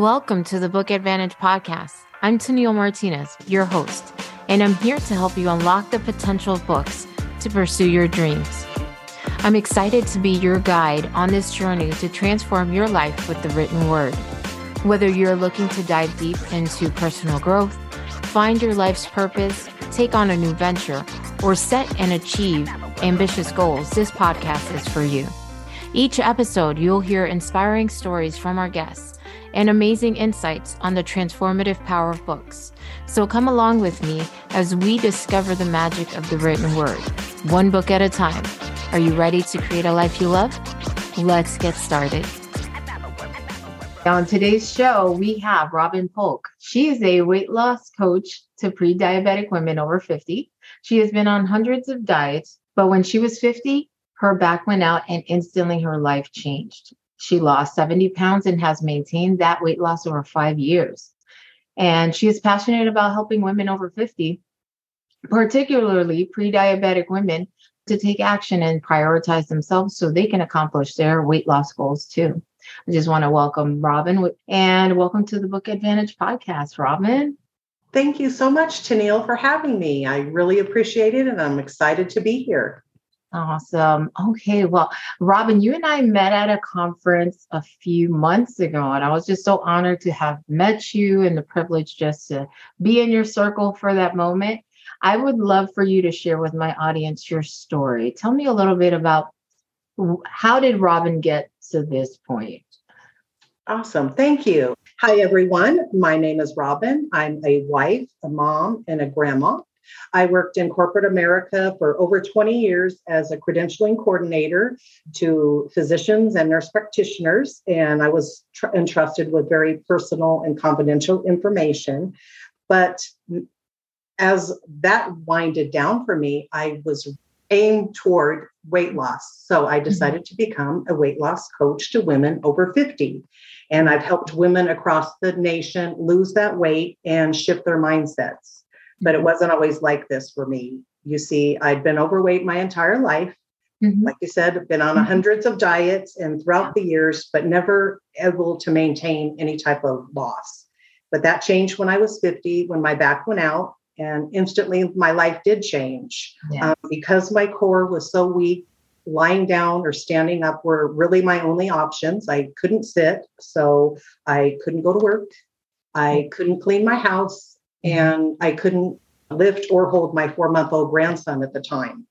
Welcome to the Book Advantage Podcast. I'm Tennille Martinez, your host, and I'm here to help you unlock the potential of books to pursue your dreams. I'm excited to be your guide on this journey to transform your life with the written word. Whether you're looking to dive deep into personal growth, find your life's purpose, take on a new venture, or set and achieve ambitious goals, this podcast is for you. Each episode, you'll hear inspiring stories from our guests and amazing insights on the transformative power of books. So come along with me as we discover the magic of the written word, one book at a time. Are you ready to create a life you love? Let's get started. On today's show, we have Robyn Polk. She is a weight loss coach to pre diabetic women over 50. She has been on hundreds of diets, but when she was 50, her back went out and instantly her life changed. She lost 70 pounds and has maintained that weight loss over five years. And she is passionate about helping women over 50, particularly pre diabetic women, to take action and prioritize themselves so they can accomplish their weight loss goals too. I just want to welcome Robyn and welcome to the Book Advantage podcast, Robyn. Thank you so much, Tennille, for having me. I really appreciate it and I'm excited to be here. Awesome. Okay. Well, Robyn, you and I met at a conference a few months ago, and I was just so honored to have met you and the privilege just to be in your circle for that moment. I would love for you to share with my audience your story. Tell me a little bit about how did Robyn get to this point? Awesome. Thank you. Hi, everyone. My name is Robyn. I'm a wife, a mom, and a grandma. I worked in corporate America for over 20 years as a credentialing coordinator to physicians and nurse practitioners, and I was tr- entrusted with very personal and confidential information. But as that winded down for me, I was aimed toward weight loss. So I mm-hmm. decided mm-hmm. to become a weight loss coach to women over 50. And I've helped women across the nation lose that weight and shift their mindsets but it wasn't always like this for me. You see, I'd been overweight my entire life. Mm-hmm. Like you said, I've been on mm-hmm. hundreds of diets and throughout the years, but never able to maintain any type of loss. But that changed when I was 50, when my back went out, and instantly my life did change. Yeah. Um, because my core was so weak, lying down or standing up were really my only options. I couldn't sit, so I couldn't go to work. I couldn't clean my house and I couldn't lift or hold my four month old grandson at the time.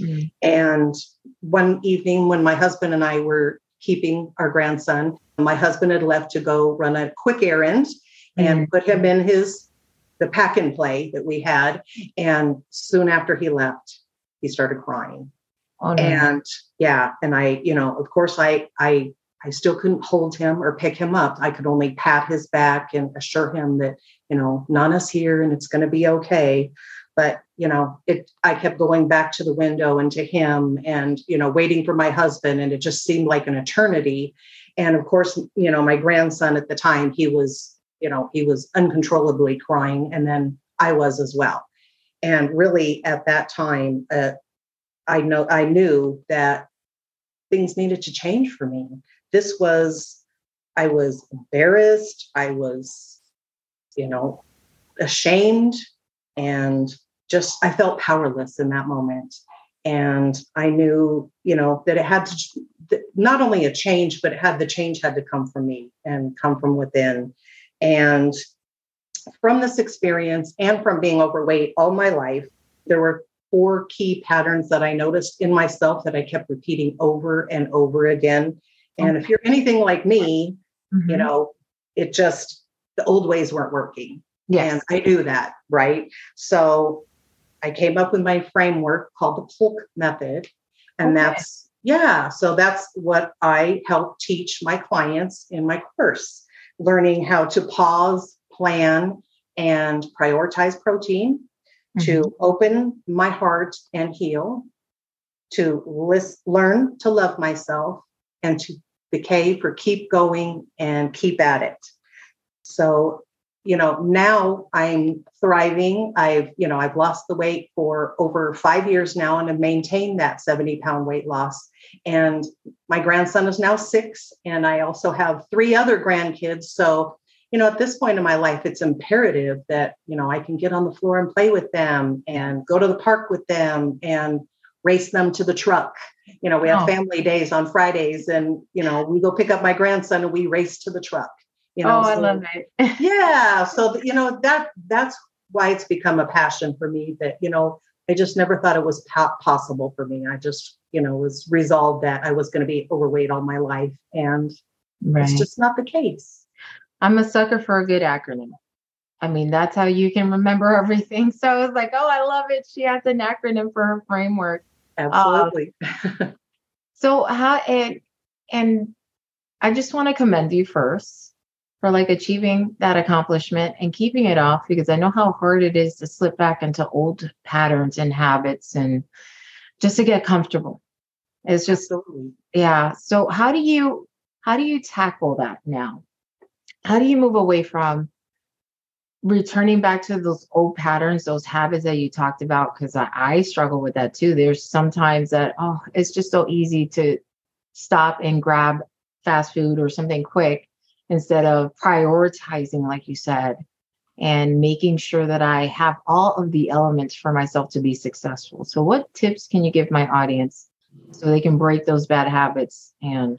Mm. And one evening, when my husband and I were keeping our grandson, my husband had left to go run a quick errand and mm. put him in his the pack and play that we had. And soon after he left, he started crying. Oh, no. And yeah, and I, you know, of course, I I I still couldn't hold him or pick him up. I could only pat his back and assure him that, you know, Nana's here and it's going to be okay. But, you know, it, I kept going back to the window and to him and, you know, waiting for my husband. And it just seemed like an eternity. And of course, you know, my grandson at the time, he was, you know, he was uncontrollably crying. And then I was as well. And really at that time, uh, I know I knew that things needed to change for me this was i was embarrassed i was you know ashamed and just i felt powerless in that moment. And i knew you know that it had to not only a change but it had the change had to come from me and come from within. And from this experience and from being overweight all my life there were four key patterns that i noticed in myself that i kept repeating over and over again and if you're anything like me, mm-hmm. you know, it just, the old ways weren't working. Yes. And I knew that, right? So I came up with my framework called the Polk method. And okay. that's, yeah. So that's what I help teach my clients in my course, learning how to pause, plan, and prioritize protein, mm-hmm. to open my heart and heal, to list, learn to love myself, and to decay for keep going and keep at it. So, you know, now I'm thriving. I've, you know, I've lost the weight for over five years now and have maintained that 70 pound weight loss. And my grandson is now six, and I also have three other grandkids. So you know, at this point in my life, it's imperative that, you know, I can get on the floor and play with them and go to the park with them and race them to the truck. You know, we have oh. family days on Fridays and, you know, we go pick up my grandson and we race to the truck. You know, oh, I love it. yeah. So, you know, that that's why it's become a passion for me that, you know, I just never thought it was possible for me. I just, you know, was resolved that I was going to be overweight all my life. And right. it's just not the case. I'm a sucker for a good acronym. I mean, that's how you can remember everything. So I was like, oh, I love it. She has an acronym for her framework. Absolutely. Um, so how and and I just want to commend you first for like achieving that accomplishment and keeping it off because I know how hard it is to slip back into old patterns and habits and just to get comfortable. It's just Absolutely. yeah. So how do you how do you tackle that now? How do you move away from returning back to those old patterns, those habits that you talked about? Because I, I struggle with that too. There's sometimes that, oh, it's just so easy to stop and grab fast food or something quick instead of prioritizing, like you said, and making sure that I have all of the elements for myself to be successful. So, what tips can you give my audience so they can break those bad habits and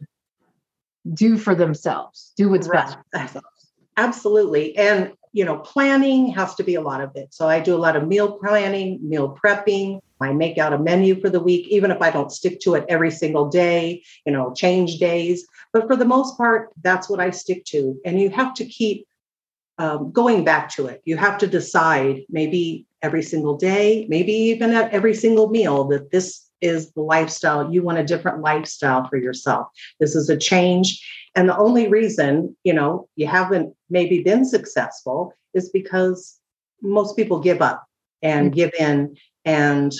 do for themselves, do what's right. best for themselves? Absolutely. And you know, planning has to be a lot of it. So I do a lot of meal planning, meal prepping. I make out a menu for the week, even if I don't stick to it every single day, you know, change days. But for the most part, that's what I stick to. And you have to keep um, going back to it. You have to decide maybe every single day, maybe even at every single meal that this is the lifestyle. You want a different lifestyle for yourself. This is a change and the only reason, you know, you haven't maybe been successful is because most people give up and mm-hmm. give in. And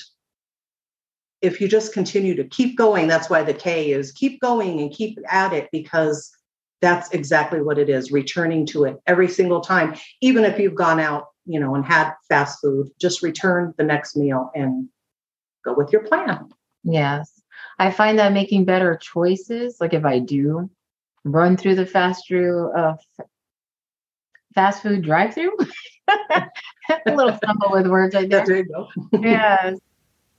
if you just continue to keep going, that's why the K is keep going and keep at it because that's exactly what it is returning to it every single time. Even if you've gone out, you know, and had fast food, just return the next meal and go with your plan. Yes. I find that making better choices, like if I do run through the fast through uh, fast food drive through. a little stumble with words right there. there you go. yes.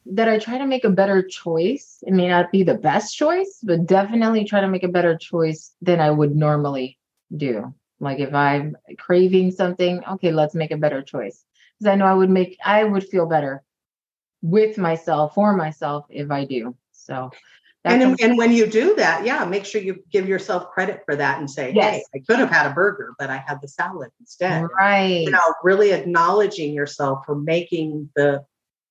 That I try to make a better choice. It may not be the best choice, but definitely try to make a better choice than I would normally do. Like if I'm craving something, okay, let's make a better choice. Because I know I would make I would feel better with myself for myself if I do. So and, and when you do that, yeah, make sure you give yourself credit for that and say, yes. hey, I could have had a burger, but I had the salad instead. Right. You know, really acknowledging yourself for making the,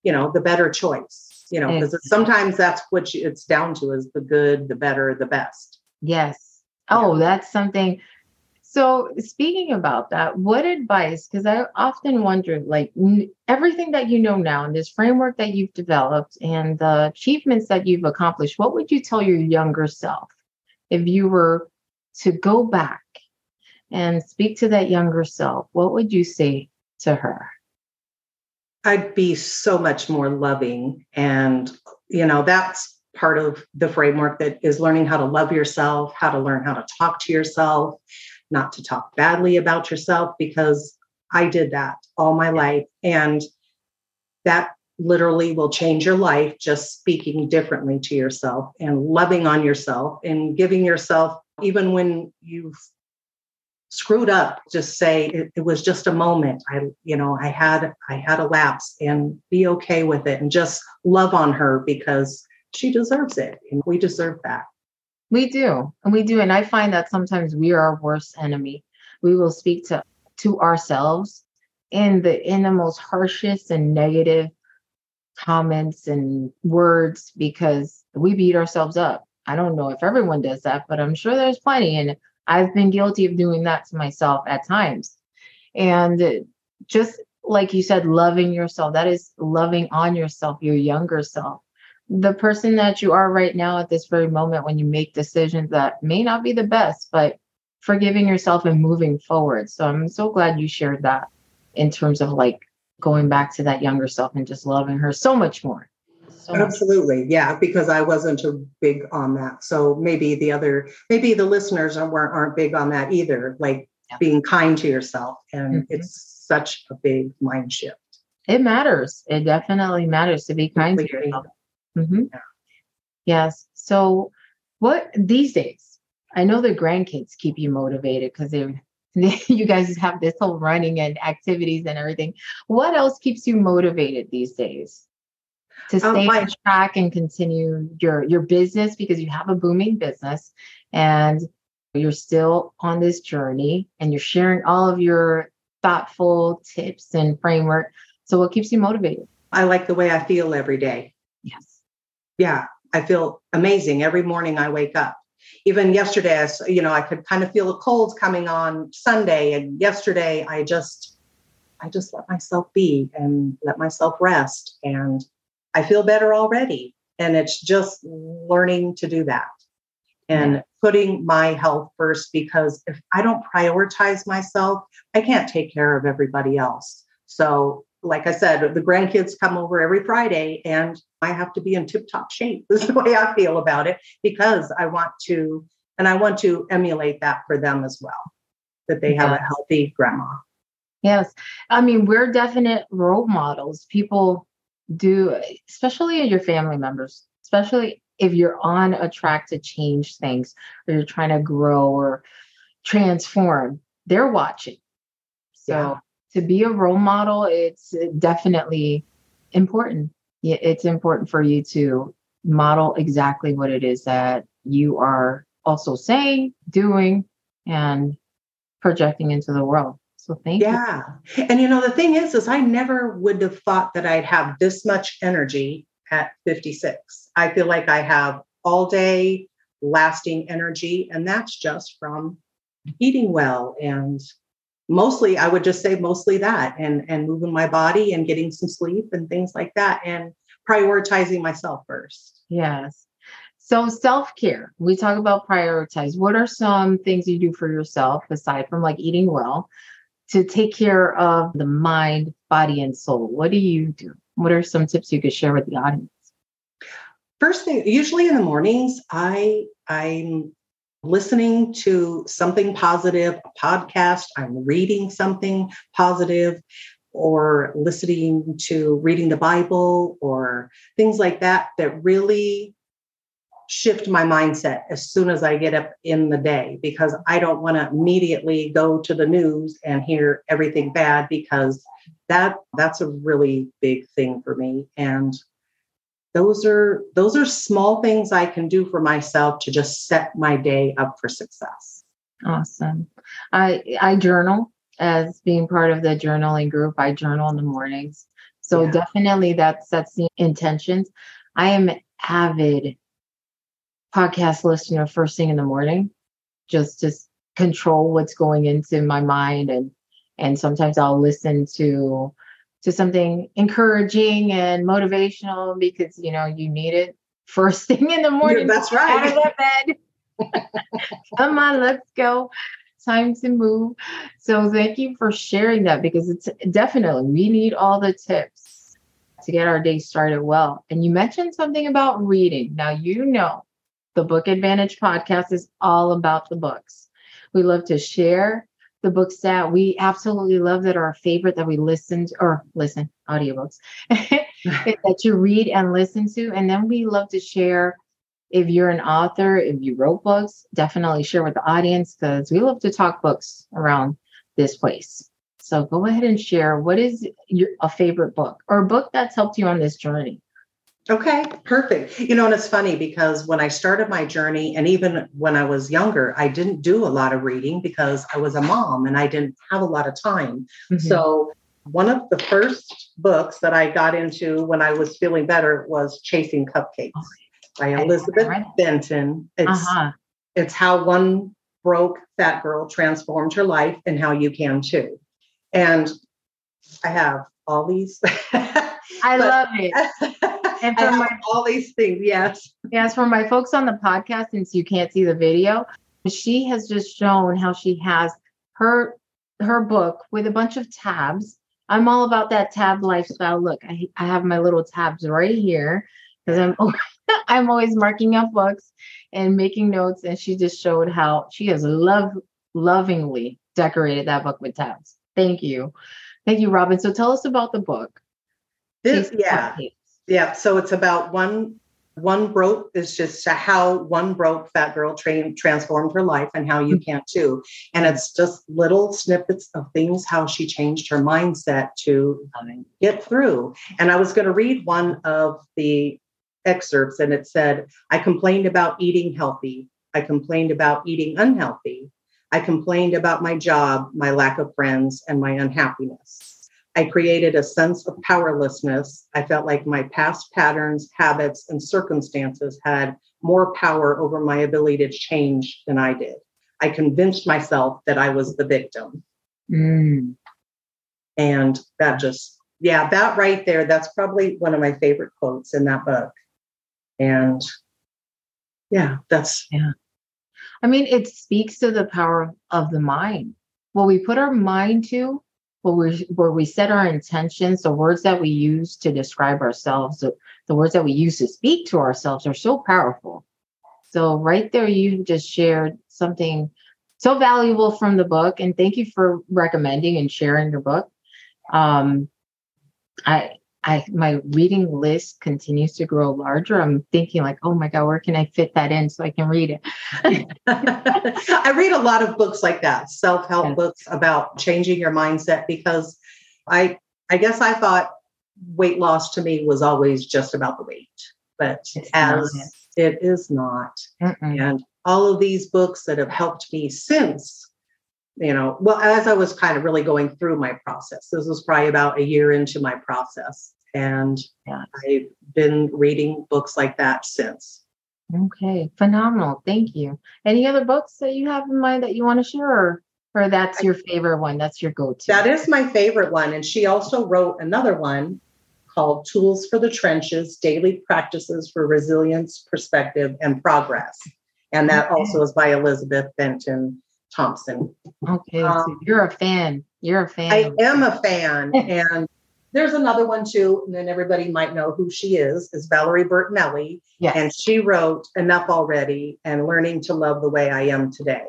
you know, the better choice, you know, because exactly. sometimes that's what you, it's down to is the good, the better, the best. Yes. Oh, yeah. that's something so, speaking about that, what advice? Because I often wonder like, everything that you know now and this framework that you've developed and the achievements that you've accomplished, what would you tell your younger self if you were to go back and speak to that younger self? What would you say to her? I'd be so much more loving. And, you know, that's part of the framework that is learning how to love yourself, how to learn how to talk to yourself not to talk badly about yourself because I did that all my life. And that literally will change your life just speaking differently to yourself and loving on yourself and giving yourself, even when you've screwed up just say it, it, was just a moment. I you know i had i had a lapse and be okay with it and just love on her because she deserves it and we deserve that we do. And we do. And I find that sometimes we are our worst enemy. We will speak to to ourselves in the in the most harshest and negative comments and words because we beat ourselves up. I don't know if everyone does that, but I'm sure there's plenty. And I've been guilty of doing that to myself at times. And just like you said, loving yourself, that is loving on yourself, your younger self the person that you are right now at this very moment when you make decisions that may not be the best, but forgiving yourself and moving forward. So I'm so glad you shared that in terms of like going back to that younger self and just loving her so much more. So Absolutely. Much. Yeah, because I wasn't a big on that. So maybe the other maybe the listeners aren't aren't big on that either. Like yeah. being kind to yourself. And mm-hmm. it's such a big mind shift. It matters. It definitely matters to be kind to yourself. Mm-hmm. Yeah. Yes. So, what these days? I know the grandkids keep you motivated because they you guys have this whole running and activities and everything. What else keeps you motivated these days to oh, stay on track and continue your your business because you have a booming business and you're still on this journey and you're sharing all of your thoughtful tips and framework. So what keeps you motivated? I like the way I feel every day. Yeah, I feel amazing every morning I wake up even yesterday, I, you know, I could kind of feel the colds coming on Sunday. And yesterday I just, I just let myself be and let myself rest. And I feel better already. And it's just learning to do that and yeah. putting my health first because if I don't prioritize myself, I can't take care of everybody else. So like I said, the grandkids come over every Friday and I have to be in tip top shape. This is the way I feel about it because I want to, and I want to emulate that for them as well, that they have yes. a healthy grandma. Yes. I mean, we're definite role models. People do, especially your family members, especially if you're on a track to change things or you're trying to grow or transform, they're watching. So, yeah to be a role model, it's definitely important. It's important for you to model exactly what it is that you are also saying, doing, and projecting into the world. So thank yeah. you. Yeah. And you know, the thing is, is I never would have thought that I'd have this much energy at 56. I feel like I have all day lasting energy, and that's just from eating well and mostly i would just say mostly that and and moving my body and getting some sleep and things like that and prioritizing myself first. Yes. So self-care we talk about prioritize. What are some things you do for yourself aside from like eating well to take care of the mind body and soul? What do you do? What are some tips you could share with the audience? First thing usually in the mornings i i'm listening to something positive, a podcast, I'm reading something positive, or listening to reading the Bible or things like that that really shift my mindset as soon as I get up in the day because I don't want to immediately go to the news and hear everything bad because that that's a really big thing for me. And those are those are small things i can do for myself to just set my day up for success. Awesome. I i journal. As being part of the journaling group i journal in the mornings. So yeah. definitely that sets the intentions. I am avid podcast listener first thing in the morning just to control what's going into my mind and and sometimes i'll listen to to something encouraging and motivational because you know you need it first thing in the morning. That's right. Out of bed. Come on, let's go. Time to move. So thank you for sharing that because it's definitely we need all the tips to get our day started well. And you mentioned something about reading. Now you know the Book Advantage podcast is all about the books. We love to share the books that we absolutely love that are our favorite that we listened or listen audiobooks that you read and listen to. And then we love to share if you're an author if you wrote books definitely share with the audience because we love to talk books around this place. So go ahead and share what is your a favorite book or a book that's helped you on this journey Okay, perfect. You know, and it's funny because when I started my journey, and even when I was younger, I didn't do a lot of reading because I was a mom and I didn't have a lot of time. Mm-hmm. So, one of the first books that I got into when I was feeling better was Chasing Cupcakes oh, by Elizabeth Benton. It's, uh-huh. it's how one broke fat girl transformed her life and how you can too. And I have all these. I love it. and for my, all these things, yes. Yes, for my folks on the podcast, since you can't see the video, she has just shown how she has her her book with a bunch of tabs. I'm all about that tab lifestyle. Look, I, I have my little tabs right here because I'm I'm always marking up books and making notes. And she just showed how she has love lovingly decorated that book with tabs. Thank you. Thank you, Robyn. So tell us about the book. This, yeah. Yeah. So it's about one one broke is just how one broke fat girl train transformed her life and how you mm-hmm. can too. And it's just little snippets of things how she changed her mindset to get through. And i was going to read one of the excerpts and it said i complained about eating healthy. I complained about eating unhealthy. I complained about my job my lack of friends and my unhappiness I created a sense of powerlessness. I felt like my past patterns, habits, and circumstances had more power over my ability to change than I did. I convinced myself that I was the victim. Mm. And that just, yeah, that right there, that's probably one of my favorite quotes in that book. And yeah, that's. Yeah. I mean, it speaks to the power of the mind. What we put our mind to, where we where we set our intentions, the words that we use to describe ourselves, the, the words that we use to speak to ourselves are so powerful. So right there, you just shared something so valuable from the book, and thank you for recommending and sharing your book. Um, I I my reading list continues to grow larger. I'm thinking like, oh my god, where can I fit that in so I can read it? I read a lot of books like that, self-help yes. books about changing your mindset because I I guess I thought weight loss to me was always just about the weight, but it's as not. it is not. Mm-mm. And all of these books that have helped me since you know, well, as I was kind of really going through my process, this was probably about a year into my process. And yeah. I've been reading books like that since. Okay, phenomenal. Thank you. Any other books that you have in mind that you want to share, or, or that's your favorite one? That's your go to? That is my favorite one. And she also wrote another one called Tools for the Trenches Daily Practices for Resilience, Perspective, and Progress. And that okay. also is by Elizabeth Benton Thompson. Okay, um, so you're a fan. You're a fan. I am a fan. and there's another one too, and then everybody might know who she is, is Valerie Bertinelli. Yes. And she wrote Enough Already and Learning to Love the Way I Am Today.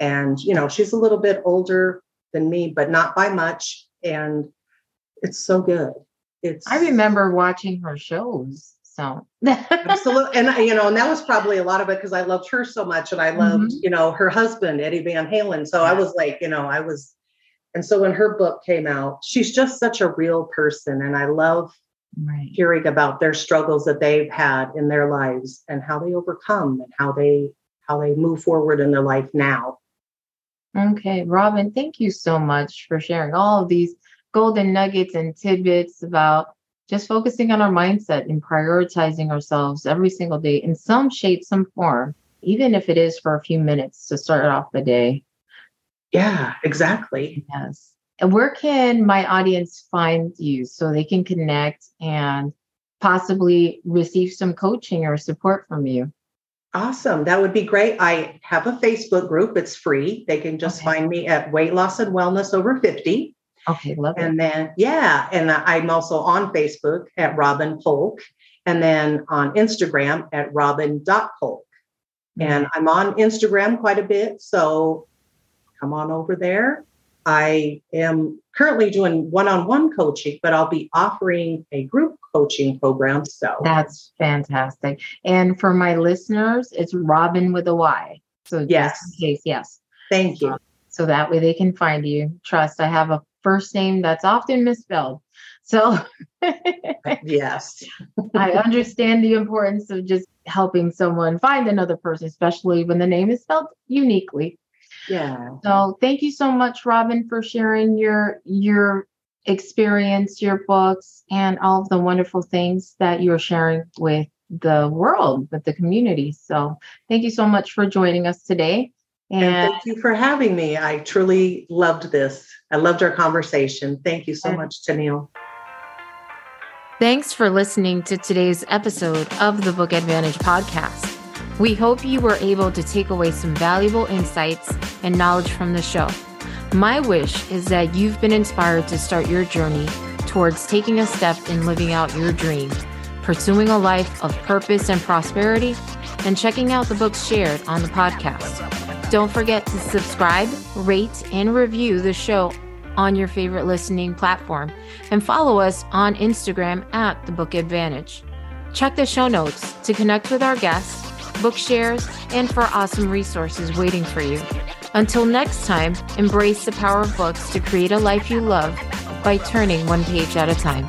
And, you know, she's a little bit older than me, but not by much. And it's so good. It's I remember watching her shows. So absolutely, and you know, and that was probably a lot of it because I loved her so much, and I loved mm-hmm. you know her husband Eddie Van Halen. So yeah. I was like, you know, I was, and so when her book came out, she's just such a real person, and I love right. hearing about their struggles that they've had in their lives and how they overcome and how they how they move forward in their life now. Okay, Robyn, thank you so much for sharing all of these golden nuggets and tidbits about just focusing on our mindset and prioritizing ourselves every single day in some shape, some form, even if it is for a few minutes to start off the day. Yeah, exactly. Yes. And where can my audience find you so they can connect and possibly receive some coaching or support from you? Awesome. That would be great. I have a Facebook group. It's free. They can just okay. find me at Weight Loss and Wellness Over 50. Okay, love and it. then, yeah, and I'm also on Facebook at Robyn Polk, and then on Instagram at robyn.polk. Mm-hmm. And I'm on Instagram quite a bit, so come on over there. I am currently doing one on one coaching, but I'll be offering a group coaching program. So that's fantastic. And for my listeners, it's Robyn with a Y. So, yes, case, yes. Thank you. so that way they can find you. Trust, I have a first name that's often misspelled. So, uh, yes, I understand the importance of just helping someone find another person, especially when the name is spelled uniquely. Yeah. So, thank you so much, Robyn, for sharing your your experience, your books, and all of the wonderful things that you're sharing with the world, with the community. So, thank you so much for joining us today. And, and thank you for having me. I truly loved this. I loved our conversation. Thank you so much, Tennille. Thanks for listening to today's episode of the Book Advantage podcast. We hope you were able to take away some valuable insights and knowledge from the show. My wish is that you've been inspired to start your journey towards taking a step in living out your dream, pursuing a life of purpose and prosperity, and checking out the books shared on the podcast. Don't forget to subscribe, rate, and review the show on your favorite listening platform and follow us on Instagram at The Book Advantage. Check the show notes to connect with our guests, book shares, and for awesome resources waiting for you. Until next time, embrace the power of books to create a life you love by turning one page at a time.